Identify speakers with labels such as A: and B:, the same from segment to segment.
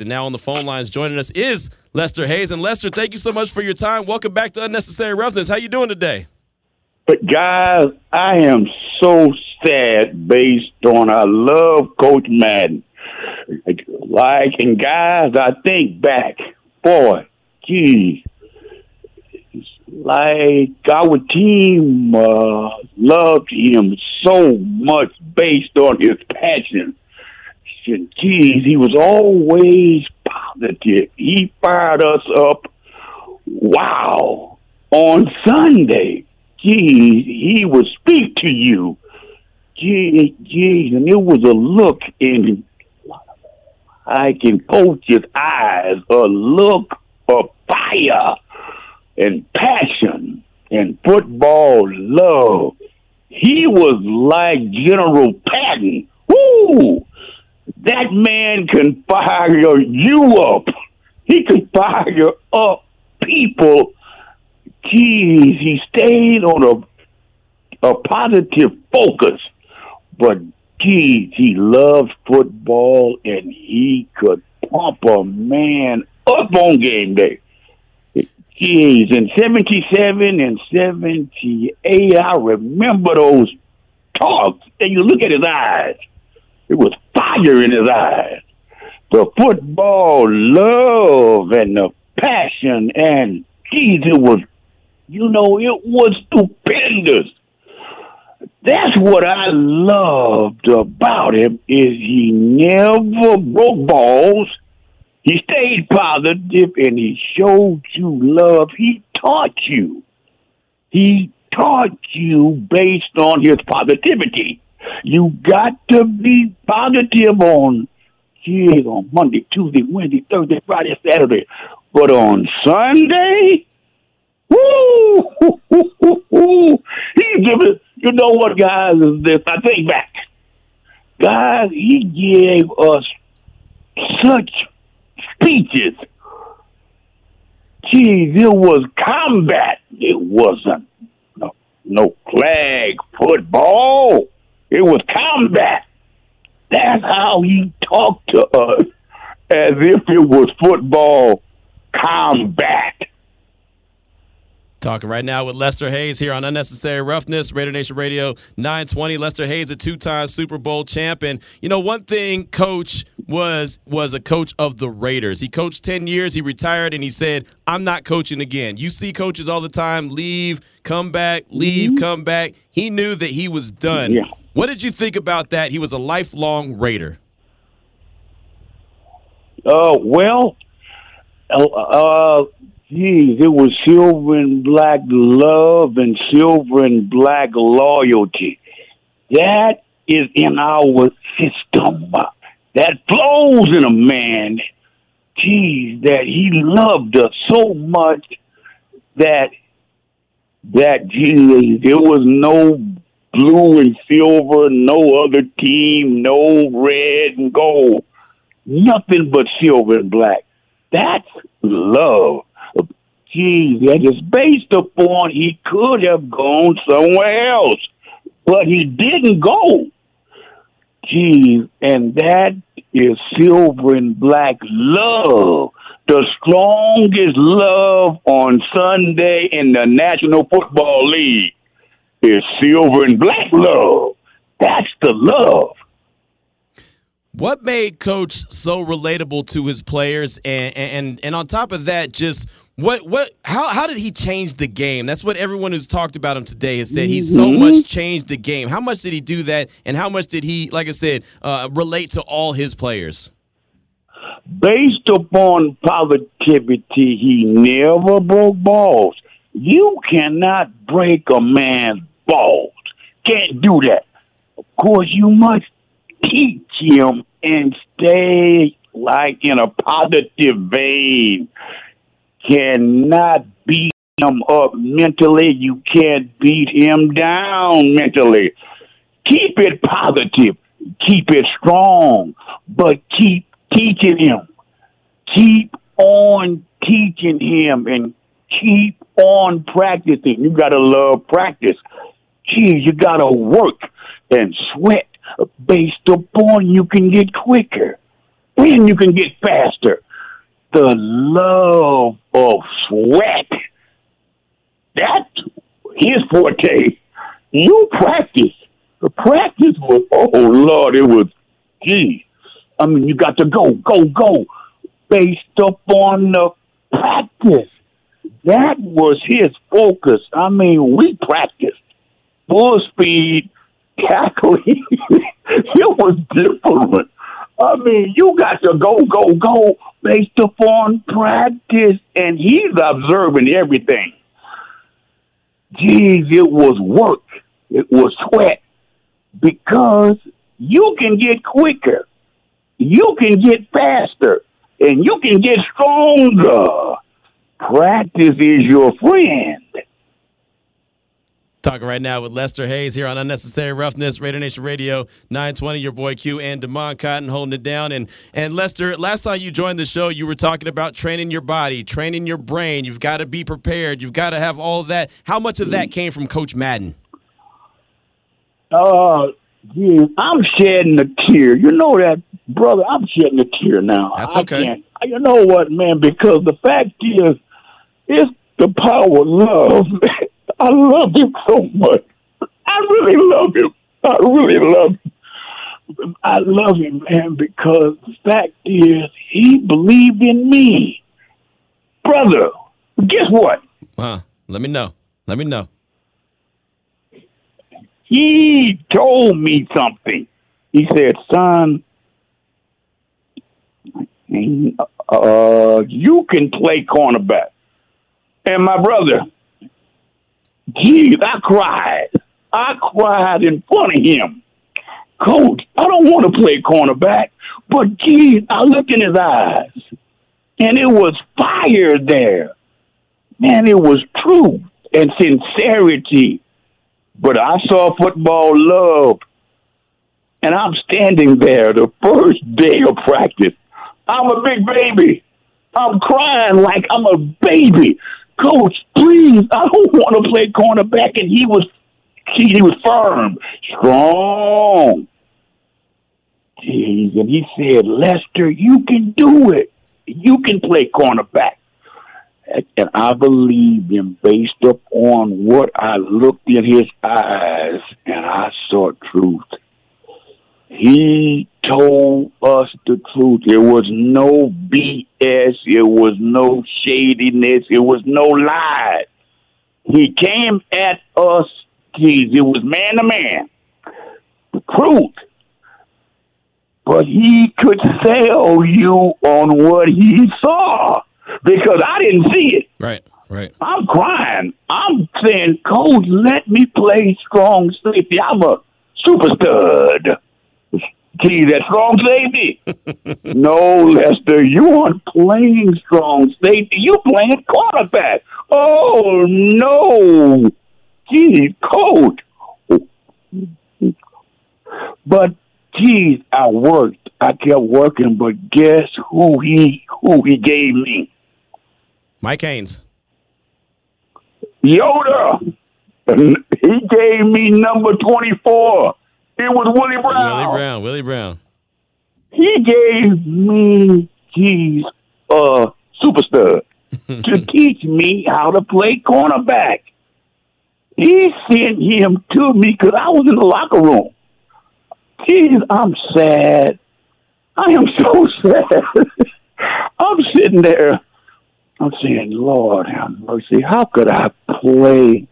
A: And now on the phone lines joining us is Lester Hayes. And Lester, thank you so much for your time. Welcome back to Unnecessary Roughness. How you doing today?
B: But guys, I am so sad based on I love Coach Madden. Like and guys, I think back, boy, geez, like our team uh, loved him so much based on his passion and geez, he was always positive. He fired us up. Wow. On Sunday, geez, he would speak to you. Geez, geez, and it was a look in I can coach's eyes, a look of fire and passion and football love. He was like General Patton. Woo! That man can fire you up. He can fire up people. Geez, he stayed on a a positive focus, but geez, he loved football and he could pump a man up on game day. Geez, in 77 and 78, I remember those talks, and you look at his eyes. It was fire in his eyes. The football love and the passion and geez, it was, you know, it was stupendous. That's what I loved about him is he never broke balls. He stayed positive and he showed you love. He taught you. He taught you based on his positivity. You got to be positive on, geez, on Monday, Tuesday, Wednesday, Thursday, Friday, Saturday. But on Sunday, woo, woo, woo, woo, woo. he giving, you know what, guys, is this? I think back. Guys, he gave us such speeches. Geez, it was combat. It wasn't no, no flag football. It was combat. That's how he talked to us, as if it was football combat.
A: Talking right now with Lester Hayes here on Unnecessary Roughness, Raider Nation Radio 920. Lester Hayes, a two-time Super Bowl champion. you know one thing, Coach was was a coach of the Raiders. He coached 10 years, he retired, and he said, "I'm not coaching again." You see coaches all the time leave, come back, leave, mm-hmm. come back. He knew that he was done.
B: Yeah.
A: What did you think about that? He was a lifelong Raider.
B: Uh, well, uh, uh geez, it was silver and black love and silver and black loyalty. That is in our system. That flows in a man. Geez, that he loved us so much that that geez, there was no blue and silver, no other team, no red and gold, nothing but silver and black. That's love. Geez, that is based upon he could have gone somewhere else, but he didn't go. Geez, and that is silver and black love. The strongest love on Sunday in the National Football League is silver and black love. That's the love.
A: What made Coach so relatable to his players, and and and on top of that, just what what how how did he change the game? That's what everyone who's talked about him today has said. He's so mm-hmm. much changed the game. How much did he do that, and how much did he, like I said, uh, relate to all his players?
B: Based upon positivity, he never broke balls. You cannot break a man's balls. Can't do that. Of course, you must teach him and stay like in a positive vein. Cannot beat him up mentally. You can't beat him down mentally. Keep it positive. Keep it strong. But keep teaching him. Keep on teaching him and keep on practicing. You got to love practice. Geez, you got to work and sweat based upon you can get quicker. and you can get faster. The love of sweat. That's his forte. You practice. The practice was, oh Lord, it was, gee. I mean, you got to go, go, go, based upon the practice. That was his focus. I mean, we practiced full speed tackling. it was different. I mean, you got to go, go, go based upon practice, and he's observing everything. Geez, it was work. It was sweat because you can get quicker, you can get faster, and you can get stronger. Practice is your friend.
A: Talking right now with Lester Hayes here on Unnecessary Roughness, Raider Nation Radio 920. Your boy Q and Demond Cotton holding it down. And and Lester, last time you joined the show, you were talking about training your body, training your brain. You've got to be prepared. You've got to have all that. How much of that came from Coach Madden?
B: Uh, I'm shedding a tear. You know that, brother. I'm shedding a tear now.
A: That's okay.
B: you know what, man? Because the fact is, it's the power of love. I love him so much. I really love him. I really love him. I love him, man, because the fact is, he believed in me. Brother, guess what?
A: Huh. Let me know. Let me know.
B: He told me something. He said, son, uh, you can play cornerback. And my brother, geez, I cried. I cried in front of him. Coach, I don't want to play cornerback, but geez, I looked in his eyes and it was fire there. Man, it was truth and sincerity. But I saw football love. And I'm standing there the first day of practice. I'm a big baby. I'm crying like I'm a baby. Coach, please, I don't want to play cornerback. And he was he he was firm, strong. Jeez, and he said, Lester, you can do it. You can play cornerback. And I believed him based upon what I looked in his eyes and I saw truth. He told us the truth. There was no BS. It was no shadiness. It was no lie. He came at us. Geez, it was man to man. The truth. But he could sell you on what he saw because I didn't see it.
A: Right, right.
B: I'm crying. I'm saying, Coach, let me play strong safety. I'm a super stud. Gee, that strong safety. no, Lester, you aren't playing strong safety. You playing quarterback. Oh no. Gee, coach. But geez, I worked. I kept working, but guess who he who he gave me?
A: Mike Haynes.
B: Yoda. He gave me number 24. It was Willie Brown.
A: Willie Brown. Willie Brown.
B: He gave me, geez, uh, superstar to teach me how to play cornerback. He sent him to me because I was in the locker room. Geez, I'm sad. I am so sad. I'm sitting there I'm saying, Lord have mercy. How could I play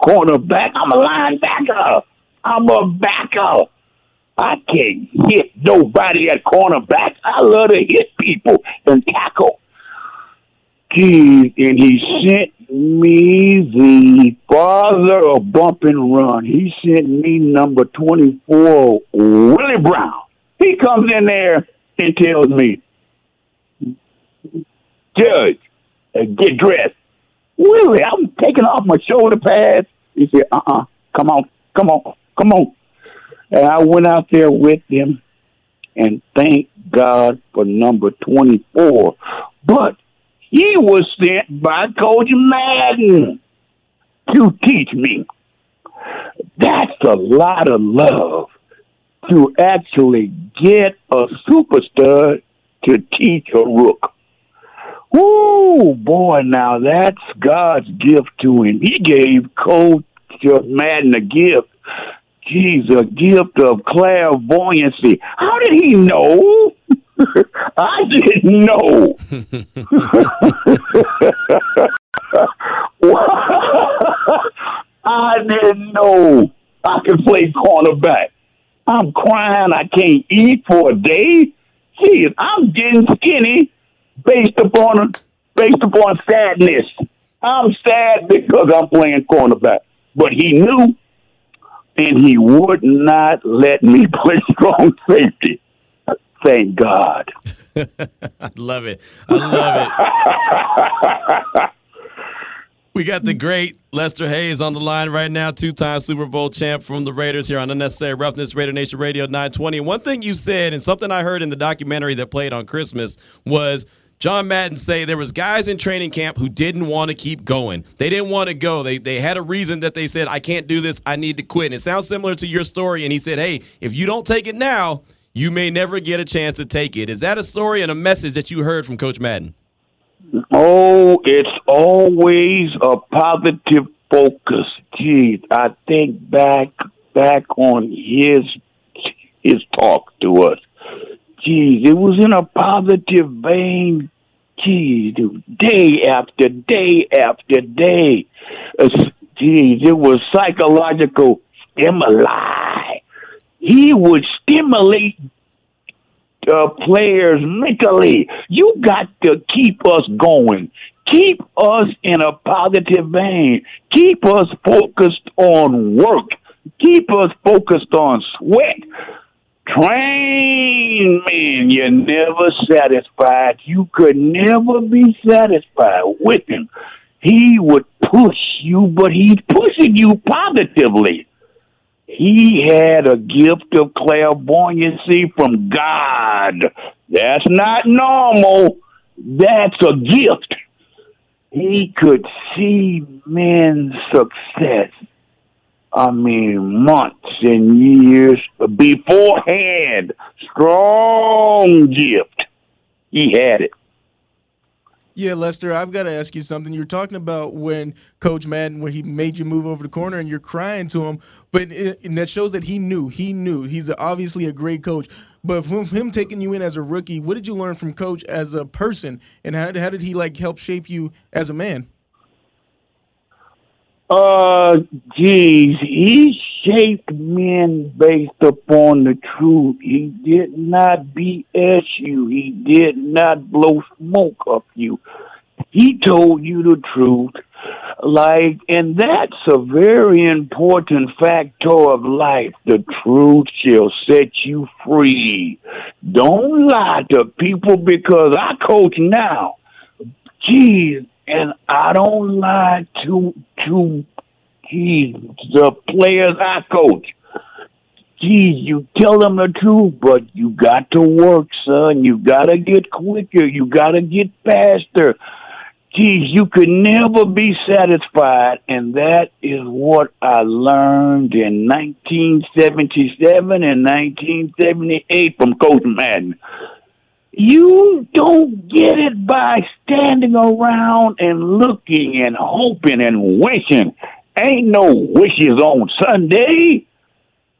B: cornerback? I'm a linebacker. I'm a backer. I can't hit nobody at cornerback. I love to hit people and tackle. And he sent me the father of bump and run. He sent me number 24, Willie Brown. He comes in there and tells me, Judge, uh, get dressed. Willie, I'm taking off my shoulder pads. He said, uh uh-uh, uh, come on, come on, come on. And I went out there with him and thank God for number 24. But he was sent by Coach Madden to teach me. That's a lot of love to actually get a superstar to teach a rook. Woo, boy, now that's God's gift to him. He gave Coach Madden a gift. Geez, a gift of clairvoyancy. How did he know? I didn't know. I didn't know I could play cornerback. I'm crying. I can't eat for a day. Geez, I'm getting skinny based upon based upon sadness. I'm sad because I'm playing cornerback. But he knew, and he would not let me play strong safety. Thank God.
A: I love it. I love it. we got the great Lester Hayes on the line right now, two time Super Bowl champ from the Raiders here on Unnecessary Roughness, Raider Nation Radio 920. One thing you said, and something I heard in the documentary that played on Christmas, was John Madden say there was guys in training camp who didn't want to keep going. They didn't want to go. They they had a reason that they said, I can't do this. I need to quit. And it sounds similar to your story. And he said, Hey, if you don't take it now, you may never get a chance to take it. Is that a story and a message that you heard from Coach Madden?
B: Oh, it's always a positive focus. Geez, I think back back on his his talk to us. Geez, it was in a positive vein. Geez, day after day after day. Uh, geez, it was psychological stimuli. He would stimulate uh, players mentally. You got to keep us going. Keep us in a positive vein. Keep us focused on work. Keep us focused on sweat. Train man, you're never satisfied. You could never be satisfied with him. He would push you, but he's pushing you positively. He had a gift of clairvoyancy from God. That's not normal. That's a gift. He could see men's success I mean, months and years beforehand. Strong gift. He had it.
C: Yeah, Lester, I've got to ask you something. You're talking about when Coach Madden, when he made you move over the corner and you're crying to him, but it, and that shows that he knew. He knew. He's obviously a great coach. But from him taking you in as a rookie, what did you learn from Coach as a person, and how, how did he like help shape you as a man?
B: Uh, geez, he shaped men based upon the truth. He did not BS you. He did not blow smoke up you. He told you the truth. Like, and that's a very important factor of life. The truth shall set you free. Don't lie to people because I coach now. Geez, and I don't lie to to the players I coach. Geez, you tell them the truth, but you got to work, son. You gotta get quicker. You gotta get faster. Geez, you could never be satisfied, and that is what I learned in 1977 and 1978 from Coach Madden. You don't get it by standing around and looking and hoping and wishing. Ain't no wishes on Sunday.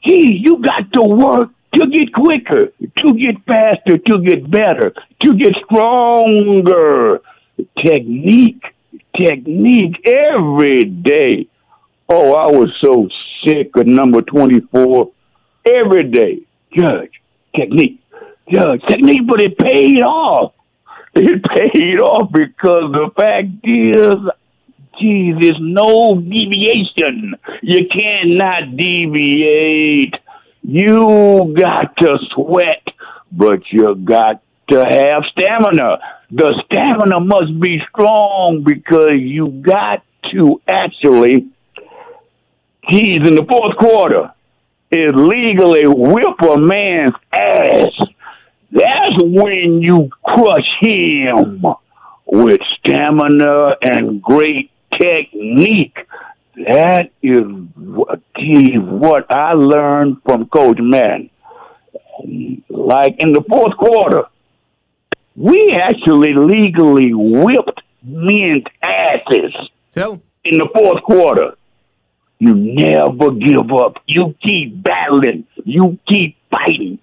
B: Gee, you got to work to get quicker, to get faster, to get better, to get stronger. Technique, technique every day. Oh, I was so sick of number 24 every day. Judge, technique, judge, technique, but it paid off. It paid off because the fact is, geez, there's no deviation. You cannot deviate. You got to sweat, but you got to have stamina. The stamina must be strong because you got to actually, geez, in the fourth quarter, illegally whip a man's ass. That's when you crush him with stamina and great technique. That is what, what I learned from Coach Madden. Like in the fourth quarter, We actually legally whipped men's asses
C: Tell
B: in the fourth quarter. You never give up. You keep battling. You keep fighting.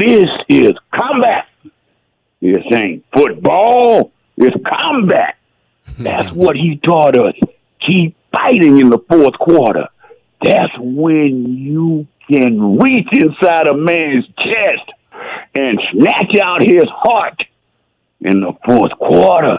B: This is combat. This ain't football. is combat. Hmm. That's what he taught us. Keep fighting in the fourth quarter. That's when you can reach inside a man's chest and snatch out his heart in the fourth quarter.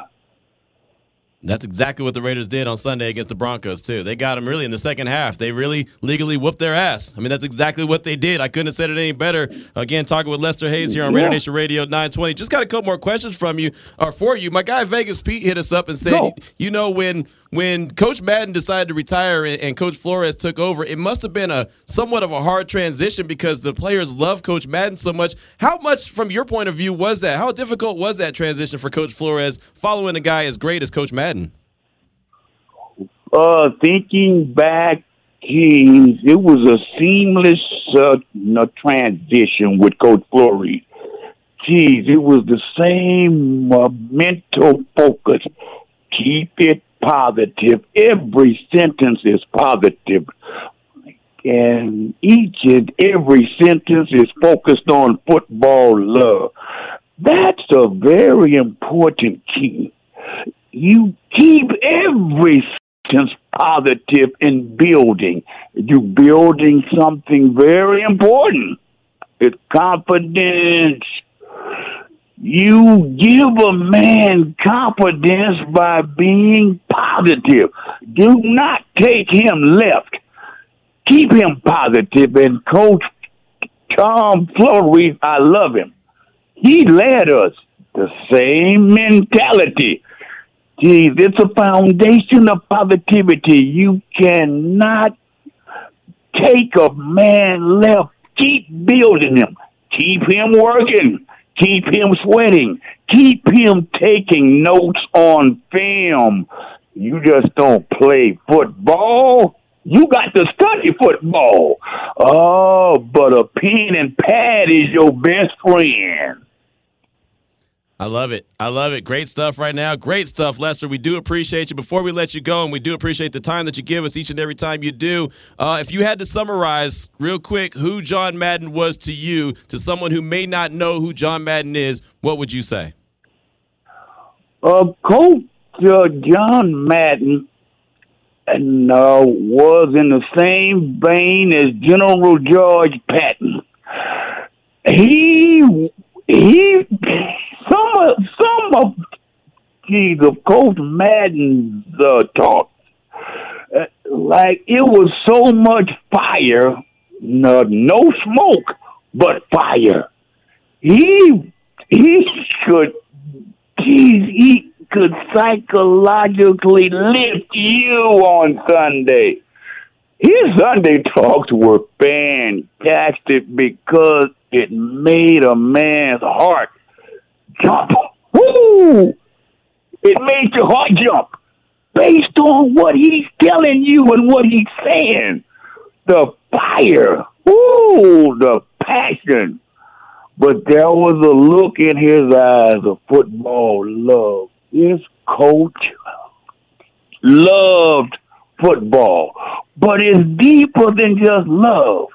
A: That's exactly what the Raiders did on Sunday against the Broncos too. They got them really in the second half. They really legally whooped their ass. I mean, that's exactly what they did. I couldn't have said it any better. Again, talking with Lester Hayes here on Raider
B: Yeah.
A: Nation Radio 920. Just got a couple more questions from you or for you. My guy Vegas Pete hit us up and said,
B: No.
A: you know, when when Coach Madden decided to retire and, and Coach Flores took over, it must have been a somewhat of a hard transition because the players love Coach Madden so much. How much, from your point of view, was that? How difficult was that transition for Coach Flores following a guy as great as Coach Madden?
B: Uh, thinking back, geez, it was a seamless uh, transition with Coach Flores. Geez, it was the same uh, mental focus. Keep it positive. Every sentence is positive. And each and every sentence is focused on football love. That's a very important key. You keep every sentence positive in building. You're building something very important. It's confidence. You give a man confidence by being positive. Do not take him left. Keep him positive. And Coach Tom Flores, I love him. He led us the same mentality. Geez, it's a foundation of positivity. You cannot take a man left. Keep building him. Keep him working. Keep him sweating. Keep him taking notes on film. You just don't play football. You got to study football. Oh, but a pen and pad is your best friend.
A: I love it. I love it. Great stuff right now. Great stuff, Lester. We do appreciate you. Before we let you go, and we do appreciate the time that you give us each and every time you do. Uh, if you had to summarize real quick who John Madden was to you, to someone who may not know who John Madden is, what would you say?
B: Uh, Coach uh, John Madden and, uh, was in the same vein as General George Patton. He he some of some of Coach Madden's uh, talk, uh, like it was so much fire, no, no smoke, but fire. He he could, geez, he could psychologically lift you on Sunday. His Sunday talks were fantastic because it made a man's heart jump. Woo! It made your heart jump based on what he's telling you and what he's saying. The fire, ooh, the passion. But there was a look in his eyes of football love. This coach loved football, but it's deeper than just love.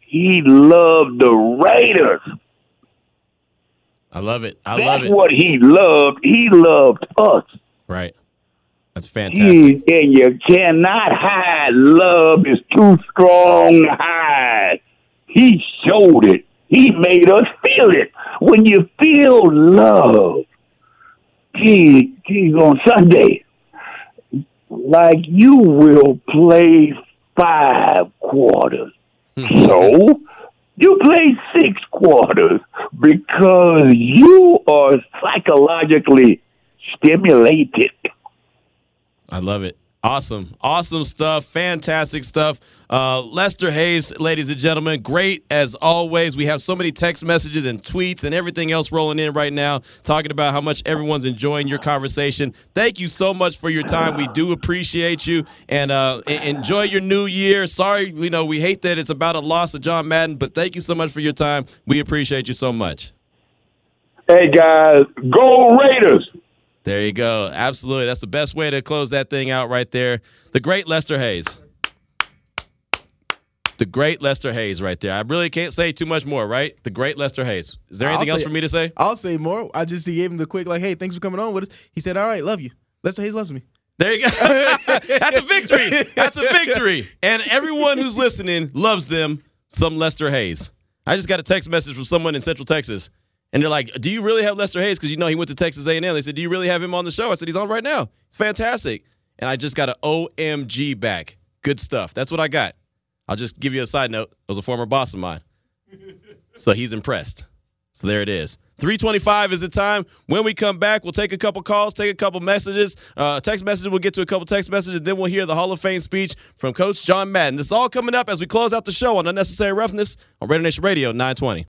B: He loved the Raiders.
A: I love it. I love
B: That's
A: it.
B: what he loved. He loved us.
A: Right. That's fantastic.
B: Geez, and you cannot hide. Love is too strong to hide. He showed it. He made us feel it. When you feel love, geez, geez, on Sunday, like you will play five quarters. Hmm. so you play six quarters because you are psychologically stimulated.
A: I love it. Awesome. Awesome stuff. Fantastic stuff. Uh, Lester Hayes, ladies and gentlemen, great as always. We have so many text messages and tweets and everything else rolling in right now talking about how much everyone's enjoying your conversation. Thank you so much for your time. We do appreciate you and uh, enjoy your new year. Sorry, you know, we hate that it's about a loss of John Madden, but thank you so much for your time. We appreciate you so much.
B: Hey guys, go Raiders!
A: There you go. Absolutely. That's the best way to close that thing out right there. The great Lester Hayes. The great Lester Hayes right there. I really can't say too much more, right? The great Lester Hayes. Is there anything
C: I'll
A: else
C: say-
A: for me to say?
C: I'll say more. I just he gave him the quick like, "Hey, thanks for coming on with us." He said, "All right, love you." Lester Hayes loves me.
A: There you go. That's a victory. That's a victory. And everyone who's listening loves them some Lester Hayes. I just got a text message from someone in Central Texas, and they're like, "Do you really have Lester Hayes? Because you know he went to Texas A&M." They said, "Do you really have him on the show?" I said, "He's on right now. It's fantastic." And I just got an OMG back. Good stuff. That's what I got. I'll just give you a side note. It was a former boss of mine, so he's impressed. So there it is. 325 is the time. When we come back, we'll take a couple calls, take a couple messages, uh, text messages. We'll get to a couple text messages. Then we'll hear the Hall of Fame speech from Coach John Madden. This is all coming up as we close out the show on Unnecessary Roughness on Raider Nation Radio 920.